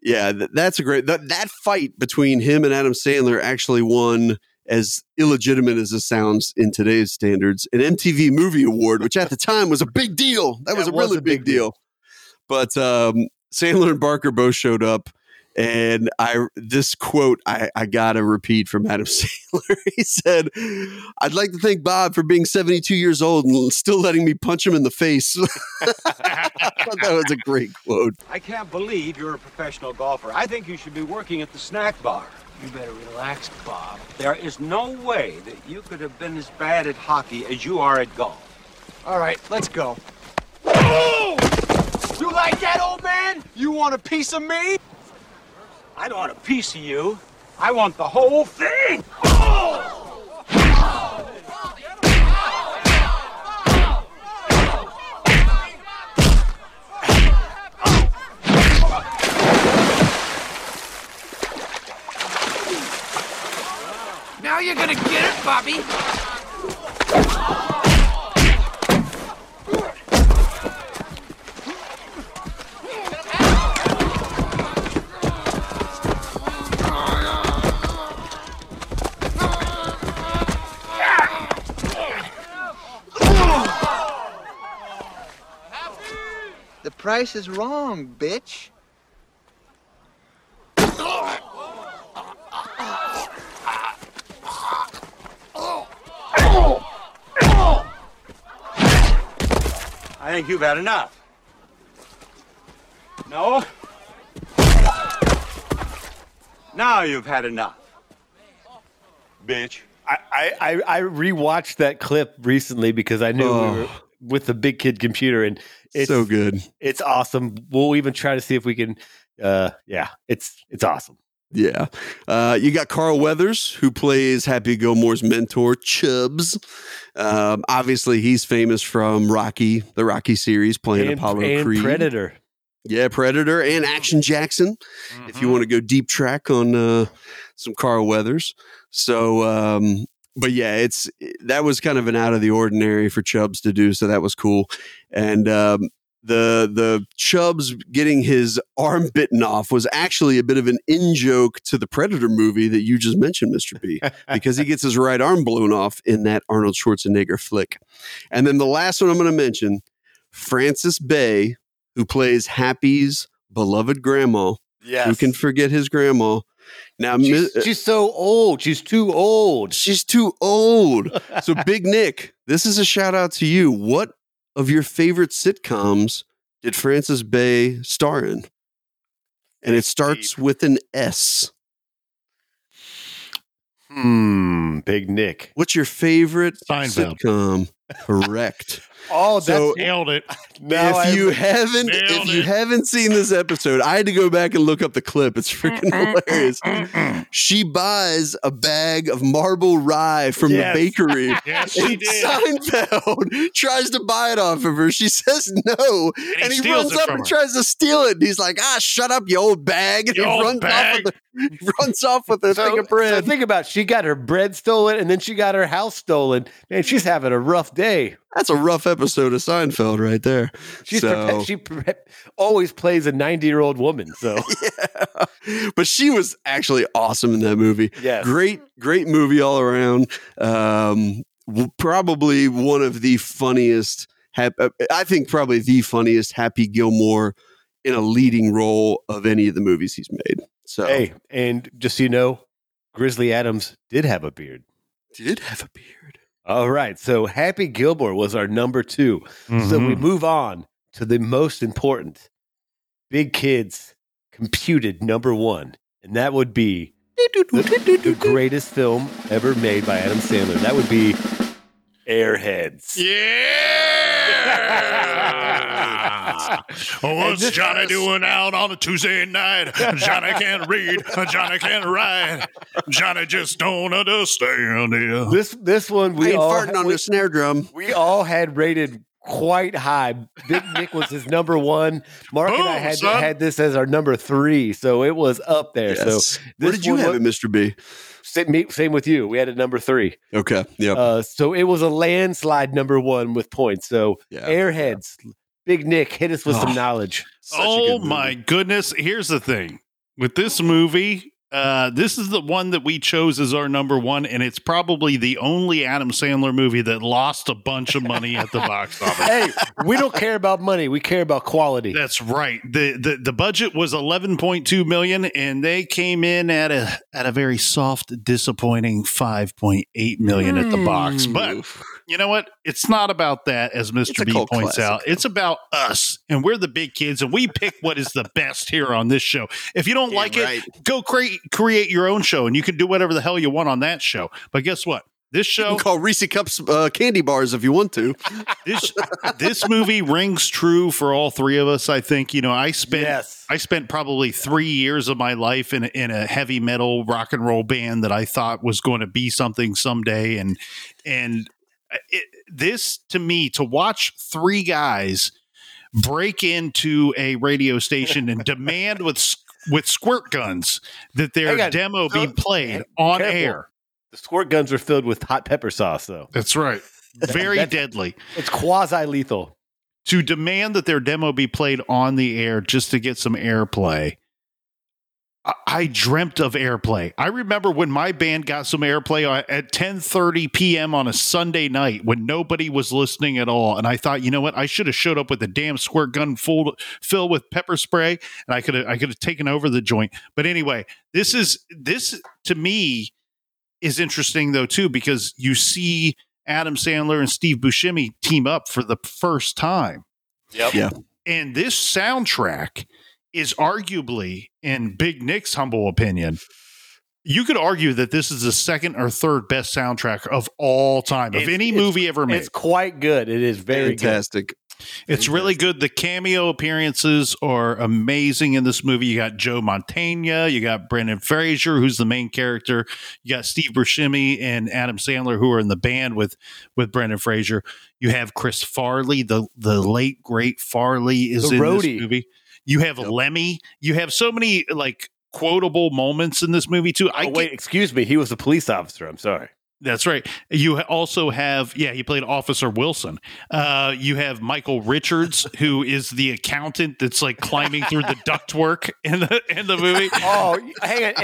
yeah, th- that's a great that that fight between him and Adam Sandler actually won. As illegitimate as it sounds in today's standards, an MTV Movie Award, which at the time was a big deal. That was That a was really a big big deal. deal. But um, Sandler and Barker both showed up, and I this quote I, I gotta repeat from Adam Sandler. he said, "I'd like to thank Bob for being 72 years old and still letting me punch him in the face." I thought that was a great quote. I can't believe you're a professional golfer. I think you should be working at the snack bar. You better relax, Bob. There is no way that you could have been as bad at hockey as you are at golf. All right, let's go. You like that, old man? You want a piece of me? I don't want a piece of you. I want the whole thing. Now you're gonna get it, Bobby. price is wrong, bitch. I think you've had enough. No? Now you've had enough. Bitch. I, I, I rewatched that clip recently because I knew oh. we were with the big kid computer and it's so good. it's awesome. We'll even try to see if we can uh yeah, it's it's awesome. Yeah. Uh, you got Carl Weathers, who plays Happy Gilmore's mentor, Chubbs. Um, obviously, he's famous from Rocky, the Rocky series, playing and, Apollo and Creed. Predator. Yeah, Predator and Action Jackson. If Mm-hmm. you want to go deep track on uh, some Carl Weathers. So, um, but yeah, it's that was kind of an out of the ordinary for Chubbs to do. So that was cool. And um, the the Chubbs getting his arm bitten off was actually a bit of an in joke to the Predator movie that you just mentioned, Mister B, because he gets his right arm blown off in that Arnold Schwarzenegger flick. And then the last one I'm going to mention, Frances Bay, who plays Happy's beloved grandma. Yes. Who can forget his grandma? Now, mi- she's, she's so old. She's too old. she's too old. So, Big Nick, this is a shout out to you. What of your favorite sitcoms did Frances Bay star in? And it starts with an S. Hmm, Big Nick. What's your favorite Seinfeld. sitcom? Correct. Oh, that's So- Nailed it. now if you haven't, Nailed if you it. haven't seen this episode, I had to go back and look up the clip. It's eh, freaking eh, eh, hilarious. She buys a bag of marble rye from Yes. the bakery. Yes, she and did. Seinfeld tries to buy it off of her. She says no, he and he, runs up and her. tries to steal it. And he's like, "Ah, shut up, you old bag!" And You he runs bag. off with the, runs off with a so, thing of so think about it. she got her bread stolen and then she got her house stolen. Man, she's having a rough day. That's a rough episode of Seinfeld right there. She's So- prepa- she pre- always plays a 90 year old woman. So yeah. But she was actually awesome in that movie. Yes. Great, great movie all around. Um, probably one of the funniest, uh, I think probably the funniest Happy Gilmore in a leading role of any of the movies he's made. So hey, and just so you know, Grizzly Adams did have a beard. did have a beard. All right. So Happy Gilmore was our number two. So we Mhm. move on to the most important Big Kids computed number one. And that would be the, the greatest film ever made by Adam Sandler. That would be Airheads. Yeah. Oh, what's this- Johnny doing out on a Tuesday night? Johnny can't read. Johnny can't write. Johnny just don't understand it. This this one We we ain't all farting on we, the snare drum. we all had rated quite high. Big Nick was his number one. Mark and I had son. had this as our number three, so it was up there. So Yes. Where this did you one have wa- it, Mr. B? Same, same with you. We had it number three. Okay. Yep. Uh, so it was a landslide number one with points. So Yeah. Airheads, Big Nick, hit us with Oh. some knowledge. Such oh good my goodness! Here's the thing with this movie. Uh, this is the one that we chose as our number one, and it's probably the only Adam Sandler movie that lost a bunch of money at the box office. hey, we don't care about money. We care about quality. That's right. the the The budget was eleven point two million, and they came in at a at a very soft, disappointing five point eight million at the box. But you know what? It's not about that, as Mister B points classic. out. It's about us, and we're the big kids, and we pick what is the best here on this show. If you don't Damn like right. it, go create create your own show, and you can do whatever the hell you want on that show. But guess what? This You show, can call Reese Cups uh, candy bars if you want to. this this movie rings true for all three of us. I think you know. I spent Yes. I spent probably three years of my life in a, in a heavy metal rock and roll band that I thought was going to be something someday, and and it, this to me to watch three guys break into a radio station and demand with with squirt guns that their on. demo be played on Careful. air. The squirt guns are filled with hot pepper sauce, though. That's right. Very That's- deadly. It's quasi lethal. to demand that their demo be played on the air just to get some airplay. I, I dreamt of airplay. I remember when my band got some airplay on- at 10:30 p.m. on a Sunday night when nobody was listening at all, and I thought, you know what, I should have showed up with a damn squirt gun full filled with pepper spray, and I could have I could have taken over the joint. But anyway, this is this to me is interesting though too because you see Adam Sandler and Steve Buscemi team up for the first time. Yep. Yeah. And this soundtrack is arguably, in Big Nick's humble opinion, you could argue that this is the second or third best soundtrack of all time of It's- any it's- movie ever made. It's quite good. It is very good. Fantastic. It's really good. The cameo appearances are amazing in this movie. You got Joe Montana, you got Brendan Fraser, who's the main character. You got Steve Buscemi and Adam Sandler, who are in the band with with Brendan Fraser. You have Chris Farley, the the late great Farley is The in roadie. this movie. You have Lemmy. You have so many like quotable moments in this movie too. I oh, get- wait, excuse me. He was a police officer. I'm sorry. that's right. You also have, yeah, he played Officer Wilson. Uh, you have Michael Richards, who is the accountant that's like climbing through the ductwork in the in the movie. Oh, hang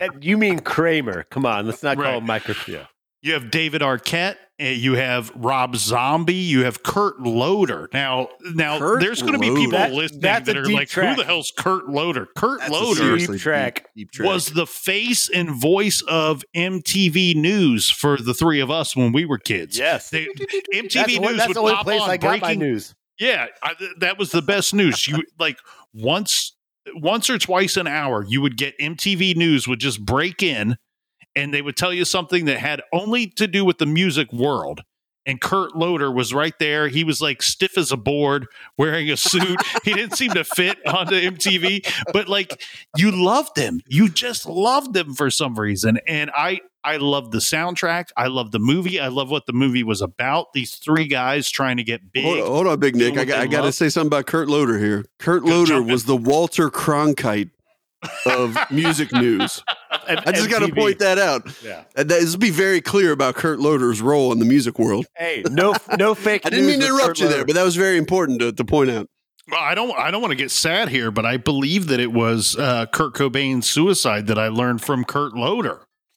on. You mean Kramer? Come on. Let's not call Right. him Michael. Yeah. You have David Arquette. And you have Rob Zombie. You have Kurt Loder. Now, now Kurt there's going to be people That- listening that's that are like, track. "Who the hell's Kurt Loder?" Kurt That's a Loder Deep track. deep track. was the face and voice of MTV News for the three of us when we were kids. Yes. They, MTV That's, the, one- News that's would the only pop place on I got my breaking news. Yeah, I, that was the best news. You like once, once or twice an hour, you would get MTV News would just break in, and they would tell you something that had only to do with the music world. And Kurt Loder was right there. He was like stiff as a board, wearing a suit. he didn't seem to fit onto MTV, but like you loved him. You just loved him for some reason. And I, I love the soundtrack. I love the movie. I love what the movie was about. These three guys trying to get big. Hold, hold on, Big Nick. I got, they I got to say something about Kurt Loder here. Kurt Good Loder was the Walter Cronkite of music news. I just got to point that out. Yeah. And that- Let's be very clear about Kurt Loder's role in the music world. Hey, no, no fake. I didn't mean to interrupt Kurt you there, Loder. but that was very important to, to point out. Well, I don't. I don't want to get sad here, but I believe that it was uh, Kurt Cobain's suicide that I learned from Kurt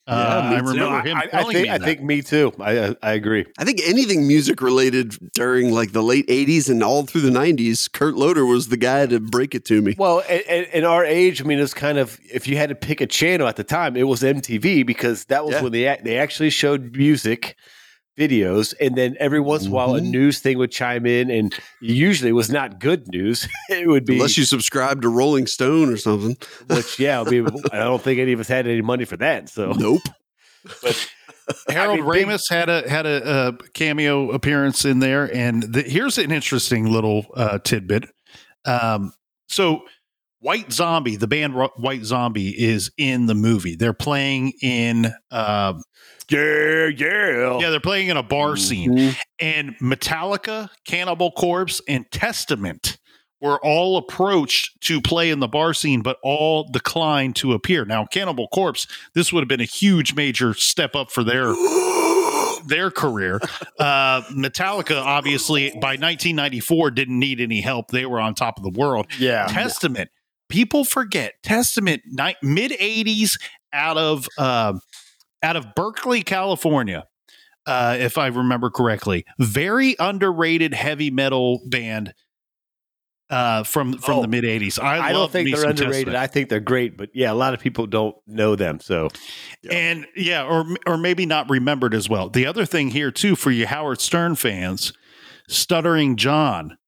Loder. Uh, me I remember No, him I, I telling think, me I think me too. I, I, I agree. I think anything music related during like the late 80s and all through the 90s, Kurt Loder was the guy to break it to me. Well, in, in our age, I mean, it's kind of if you had to pick a channel at the time, it was MTV because that was Yeah. when they they actually showed music videos, and then every once in a while, a Mhm. news thing would chime in, and usually it was not good news. it would be, Unless you subscribe to Rolling Stone or something. which yeah, I mean, I don't think any of us had any money for that. So Nope. Harold I mean, big- Ramis had a had a, uh cameo appearance in there, and the, here's an interesting little uh, tidbit. Um, so, White Zombie, the band White Zombie, is in the movie. They're playing in, uh, yeah, yeah, yeah, they're playing in a bar scene. Mhm. and Metallica, Cannibal Corpse, and Testament were all approached to play in the bar scene, but all declined to appear. Now, Cannibal Corpse, this would have been a huge major step up for their their career. Uh, Metallica, obviously, by 1994, didn't need any help. They were on top of the world. yeah. Testament. People forget Testament ni- mid '80s out of uh, out of Berkeley, California, uh, if I remember correctly. Very underrated heavy metal band uh, from from Oh, the mid '80s. I, I don't think they're underrated. Testament. I think they're great, but yeah, a lot of people don't know them. So and yeah, or or maybe not remembered as well. The other thing here too for you Howard Stern fans, Stuttering John,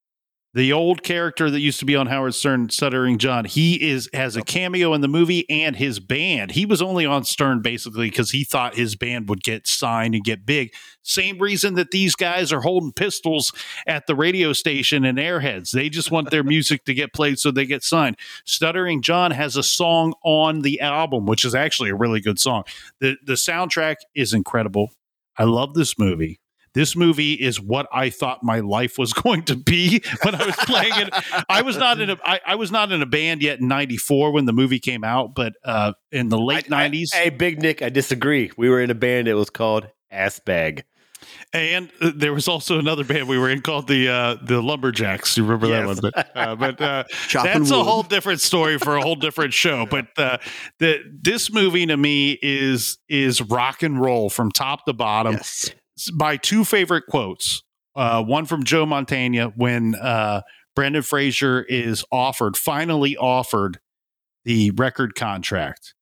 the old character that used to be on Howard Stern, Stuttering John, he is has a cameo in the movie and his band. He was only on Stern basically because he thought his band would get signed and get big. Same reason that these guys are holding pistols at the radio station and Airheads. They just want their music to get played so they get signed. Stuttering John has a song on the album, which is actually a really good song. The the soundtrack is incredible. I love this movie. This movie is what I thought my life was going to be when I was playing it. I was not in a I, I was not in a band yet in '94 when the movie came out, but uh, in the late I- I- '90s, hey, Big Nick, I disagree. We were in a band that was called Ass Bag. and uh, there was also another band we were in called the uh, the Lumberjacks. You remember Yes. that one? But, uh, but uh, that's a whole different story for a whole different show. But uh, the this movie to me is is rock and roll from top to bottom. Yes. My two favorite quotes. Uh, one from Joe Montana when uh, Brendan Fraser is offered, finally offered the record contract.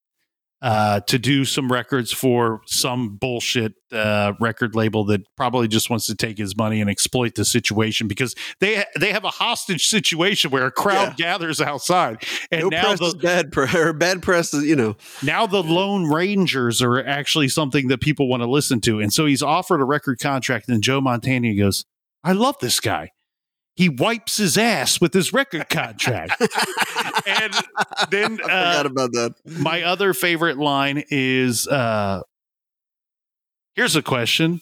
Uh, to do some records for some bullshit uh, record label that probably just wants to take his money and exploit the situation because they they have a hostage situation where a crowd gathers outside, and no now press the is bad. Or bad press is, you know. now the Lone Rangers are actually something that people want to listen to, and so he's offered a record contract, and Joe Montana goes, "I love this guy." He wipes his ass with his record contract, and then I forgot uh, about that. my other favorite line is uh here's a question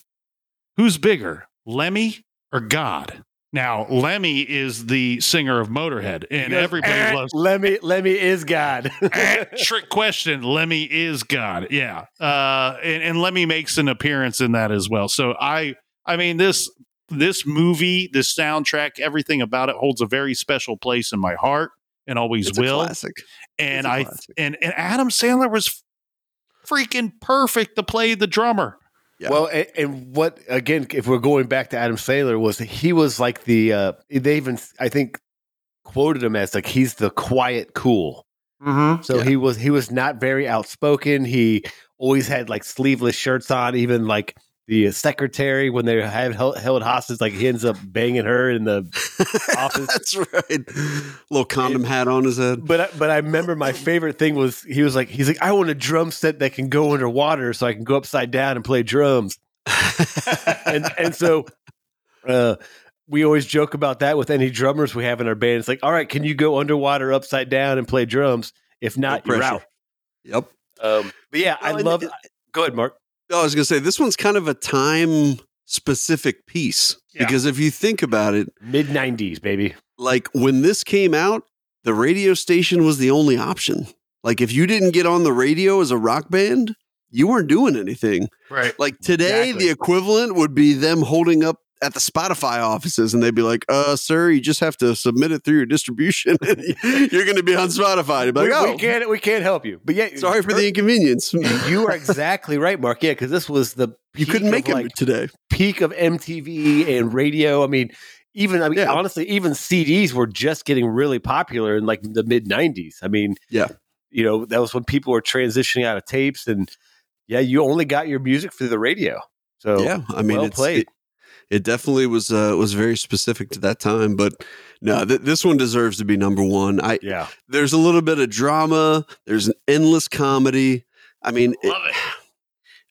who's bigger lemmy or god now lemmy is the singer of motorhead and everybody Eh, loves Lemmy. Lemmy is God. Eh, trick question lemmy is god yeah uh and, and lemmy makes an appearance in that as well so i i mean this this movie this soundtrack everything about it holds a very special place in my heart and always It's a will classic. and It's a I classic. and and Adam Sandler was freaking perfect to play the drummer. Yeah. Well, and, and what again? If we're going back to Adam Sandler, was he was like the uh, they even I think quoted him as like he's the quiet cool. Mm-hmm. So Yeah. he was he was not very outspoken. He always had like sleeveless shirts on. Even like the secretary when they had held, held hostage, like he ends up banging her in the office. That's right. Little condom hat on his head. But I- but I remember my favorite thing was he was like he's like I want a drum set that can go underwater so I can go upside down and play drums. and and so uh we always joke about that with any drummers we have in our band. It's like, all right, can you go underwater upside down and play drums? If not, No you're out. Yep. Um, but yeah, I Well, and love. it- go ahead, Mark. I was going to say this one's kind of a time specific piece Yeah. because if you think about it, Mid '90s, baby. like when this came out, the radio station was the only option. Like if you didn't get on the radio as a rock band, you weren't doing anything. Right. Like today, Exactly. the equivalent would be them holding up at the Spotify offices and they'd be like, uh, sir, you just have to submit it through your distribution. You're going to be on Spotify. Be like, we, oh, we can't we can't help you. But yeah, sorry for the inconvenience. You are exactly right, Mark. Yeah, because this was the You couldn't make it like today. peak of MTV and radio. I mean, even I mean, Yeah. honestly, even CDs were just getting really popular in like the mid '90s. I mean, Yeah. you know, that was when people were transitioning out of tapes, and yeah, you only got your music through the radio. So yeah, I mean, well it's, played. It, it definitely was uh, was very specific to that time, but no, th- this one deserves to be number one. I yeah, there's a little bit of drama. There's an endless comedy. I mean, it- Love it.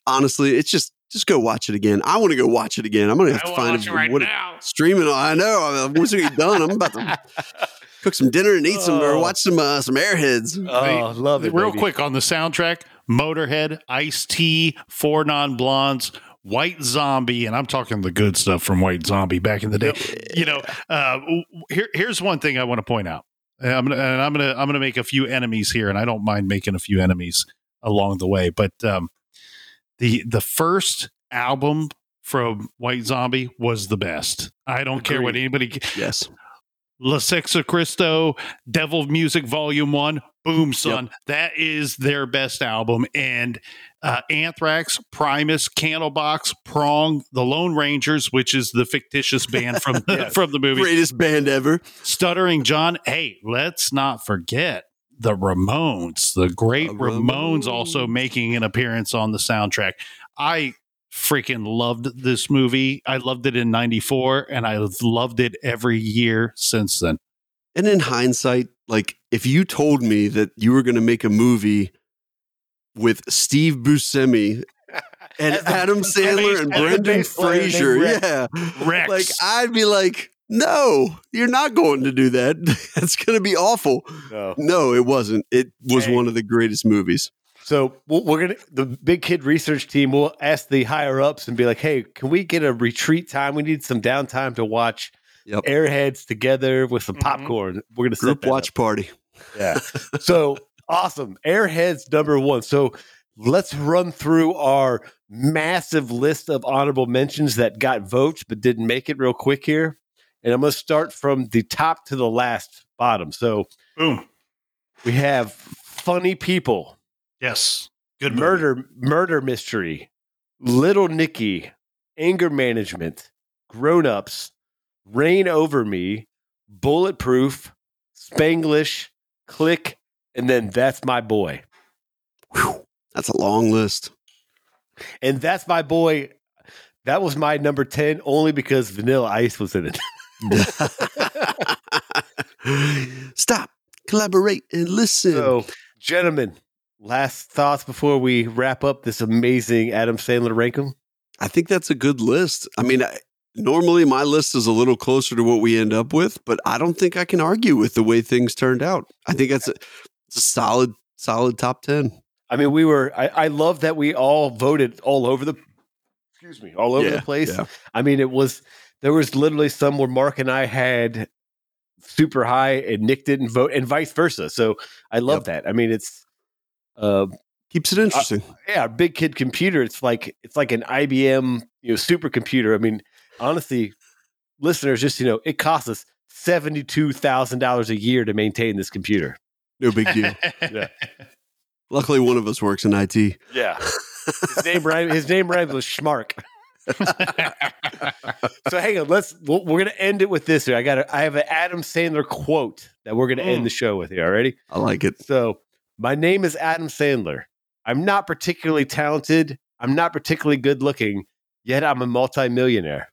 honestly, it's just just go watch it again. I want to go watch it again. I'm gonna have to find watch it right what now. streaming. I know. Once we get done, I'm about to cook some dinner and eat some or Oh. watch some uh, some Airheads. oh, love it. Real baby. quick on the soundtrack: Motorhead, Ice T, Four Non Blondes, White Zombie, and I'm talking the good stuff from White Zombie back in the day. You know, uh, here, here's one thing I want to point out. And I'm gonna, and I'm gonna, I'm gonna make a few enemies here, and I don't mind making a few enemies along the way. But um, the the first album from White Zombie was the best. I don't care what Agreed. anybody. Yes. La Sexorcisto, Devil Music Volume One, boom, son. That is their best album. And uh, Anthrax, Primus, Candlebox, Prong, The Lone Rangers, which is the fictitious band from the, from the movie, Greatest band ever. Stuttering John. Hey, let's not forget the Ramones, the great The Ramones, also making an appearance on the soundtrack. I freaking loved this movie. I loved it in 94 and I loved it every year since then. And in hindsight, like if you told me that you were going to make a movie with Steve Buscemi and the- Adam Sandler and as Brendan bass Fraser, Rex. yeah, Rex. like I'd be like, no, you're not going to do that. That's going to be awful. No. No, it wasn't. It was Hey. one of the greatest movies. So we'll- we're gonna the big kid research team will ask the higher ups and be like, "Hey, can we get a retreat time? We need some downtime to watch Yep. Airheads together with some Mhm. popcorn." We're gonna Group that watch party. Yeah. so awesome. Airheads number one. So let's run through our massive list of honorable mentions that got votes but didn't make it real quick here. And I'm gonna start from the top to the last bottom. So Boom. we have funny people. Yes. Good movie. murder murder mystery little nicky anger management grown-ups reign over me bulletproof spanglish click and then that's my boy That's a long list. And that's my boy. That was my number 10 only because Vanilla Ice was in it. Stop, collaborate, and listen. So, gentlemen, last thoughts before we wrap up this amazing Adam Sandler rankum? I think that's a good list. I mean, I, normally my list is a little closer to what we end up with, but I don't think I can argue with the way things turned out. I think that's a, it's a solid, solid top 10. I mean, we were, I, I love that we all voted all over the, excuse me, all over Yeah, the place. yeah. I mean, it was, there was literally some where Mark and I had super high and Nick didn't vote and vice versa. So I love that. I mean, it's, uh, Keeps it interesting. yeah, big kid computer. It's like it's like an IBM you know supercomputer. I mean, honestly, listeners, just you know, it costs us seventy two thousand dollars a year to maintain this computer. no big deal. Yeah. Luckily, one of us works in IT. Yeah, his name rhyme, his name rhymes with Schmark. so hang on, let's we're gonna end it with this here. I got I have an Adam Sandler quote that we're gonna end the show with here. Already. I like it. So, my name is Adam Sandler. I'm not particularly talented. I'm not particularly good looking, yet I'm a multimillionaire.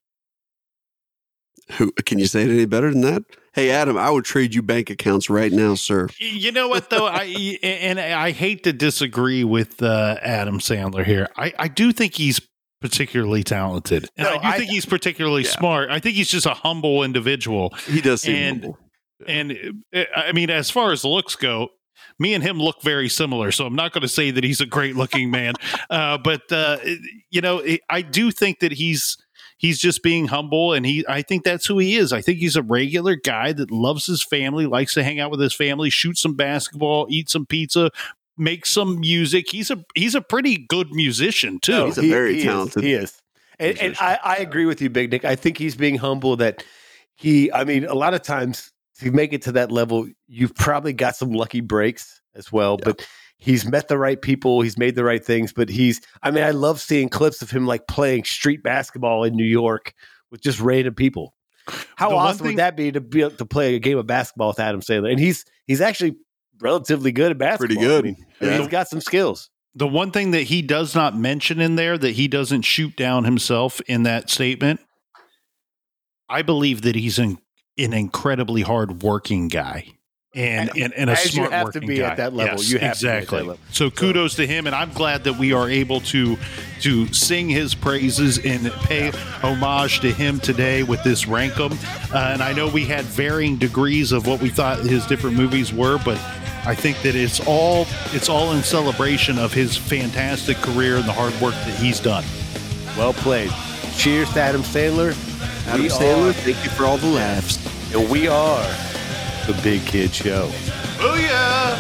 Who can you say it any better than that? Hey, Adam, I would trade you bank accounts right now, sir. You know what though, I and I hate to disagree with uh, Adam Sandler here. I, I do think he's particularly talented, and No, I do I- think he's particularly Yeah. smart. I think he's just a humble individual. He does seem And- humble. And uh, I mean, as far as looks go, me and him look very similar. So I'm not going to say that he's a great looking man, uh, but uh, you know, I do think that he's he's just being humble, and he I think that's who he is. I think he's a regular guy that loves his family, likes to hang out with his family, shoot some basketball, eat some pizza. Make some music. He's a he's a pretty good musician too. No, he's a very is. talented he is. And, and. I, I agree with you, Big Nick. I think he's being humble that he, I mean, a lot of times to make it to that level, you've probably got some lucky breaks as well, Yeah. but he's met the right people. He's made the right things, but he's, I mean, I love seeing clips of him like playing street basketball in New York with just random people. How The awesome thing- would that be to be able to play a game of basketball with Adam Sandler? And he's, he's actually relatively good at basketball. Pretty good. I mean, I mean, Yeah. he's got some skills. The one thing that he does not mention in there that he doesn't shoot down himself in that statement, I believe that he's an, an incredibly hard working guy. And, and, and a As you smart have to working be guy. at that level. Yes, You have to be at that exactly. level. So kudos to him, and I'm glad that we are able to to sing his praises and pay homage to him today with this rankum. Uh, and I know we had varying degrees of what we thought his different movies were, but I think that it's all it's all in celebration of his fantastic career and the hard work that he's done. Well played. Cheers to Adam Sandler. Adam We Sandler, are- thank you for all the laughs. and we are the Big Kid Show. Oh yeah.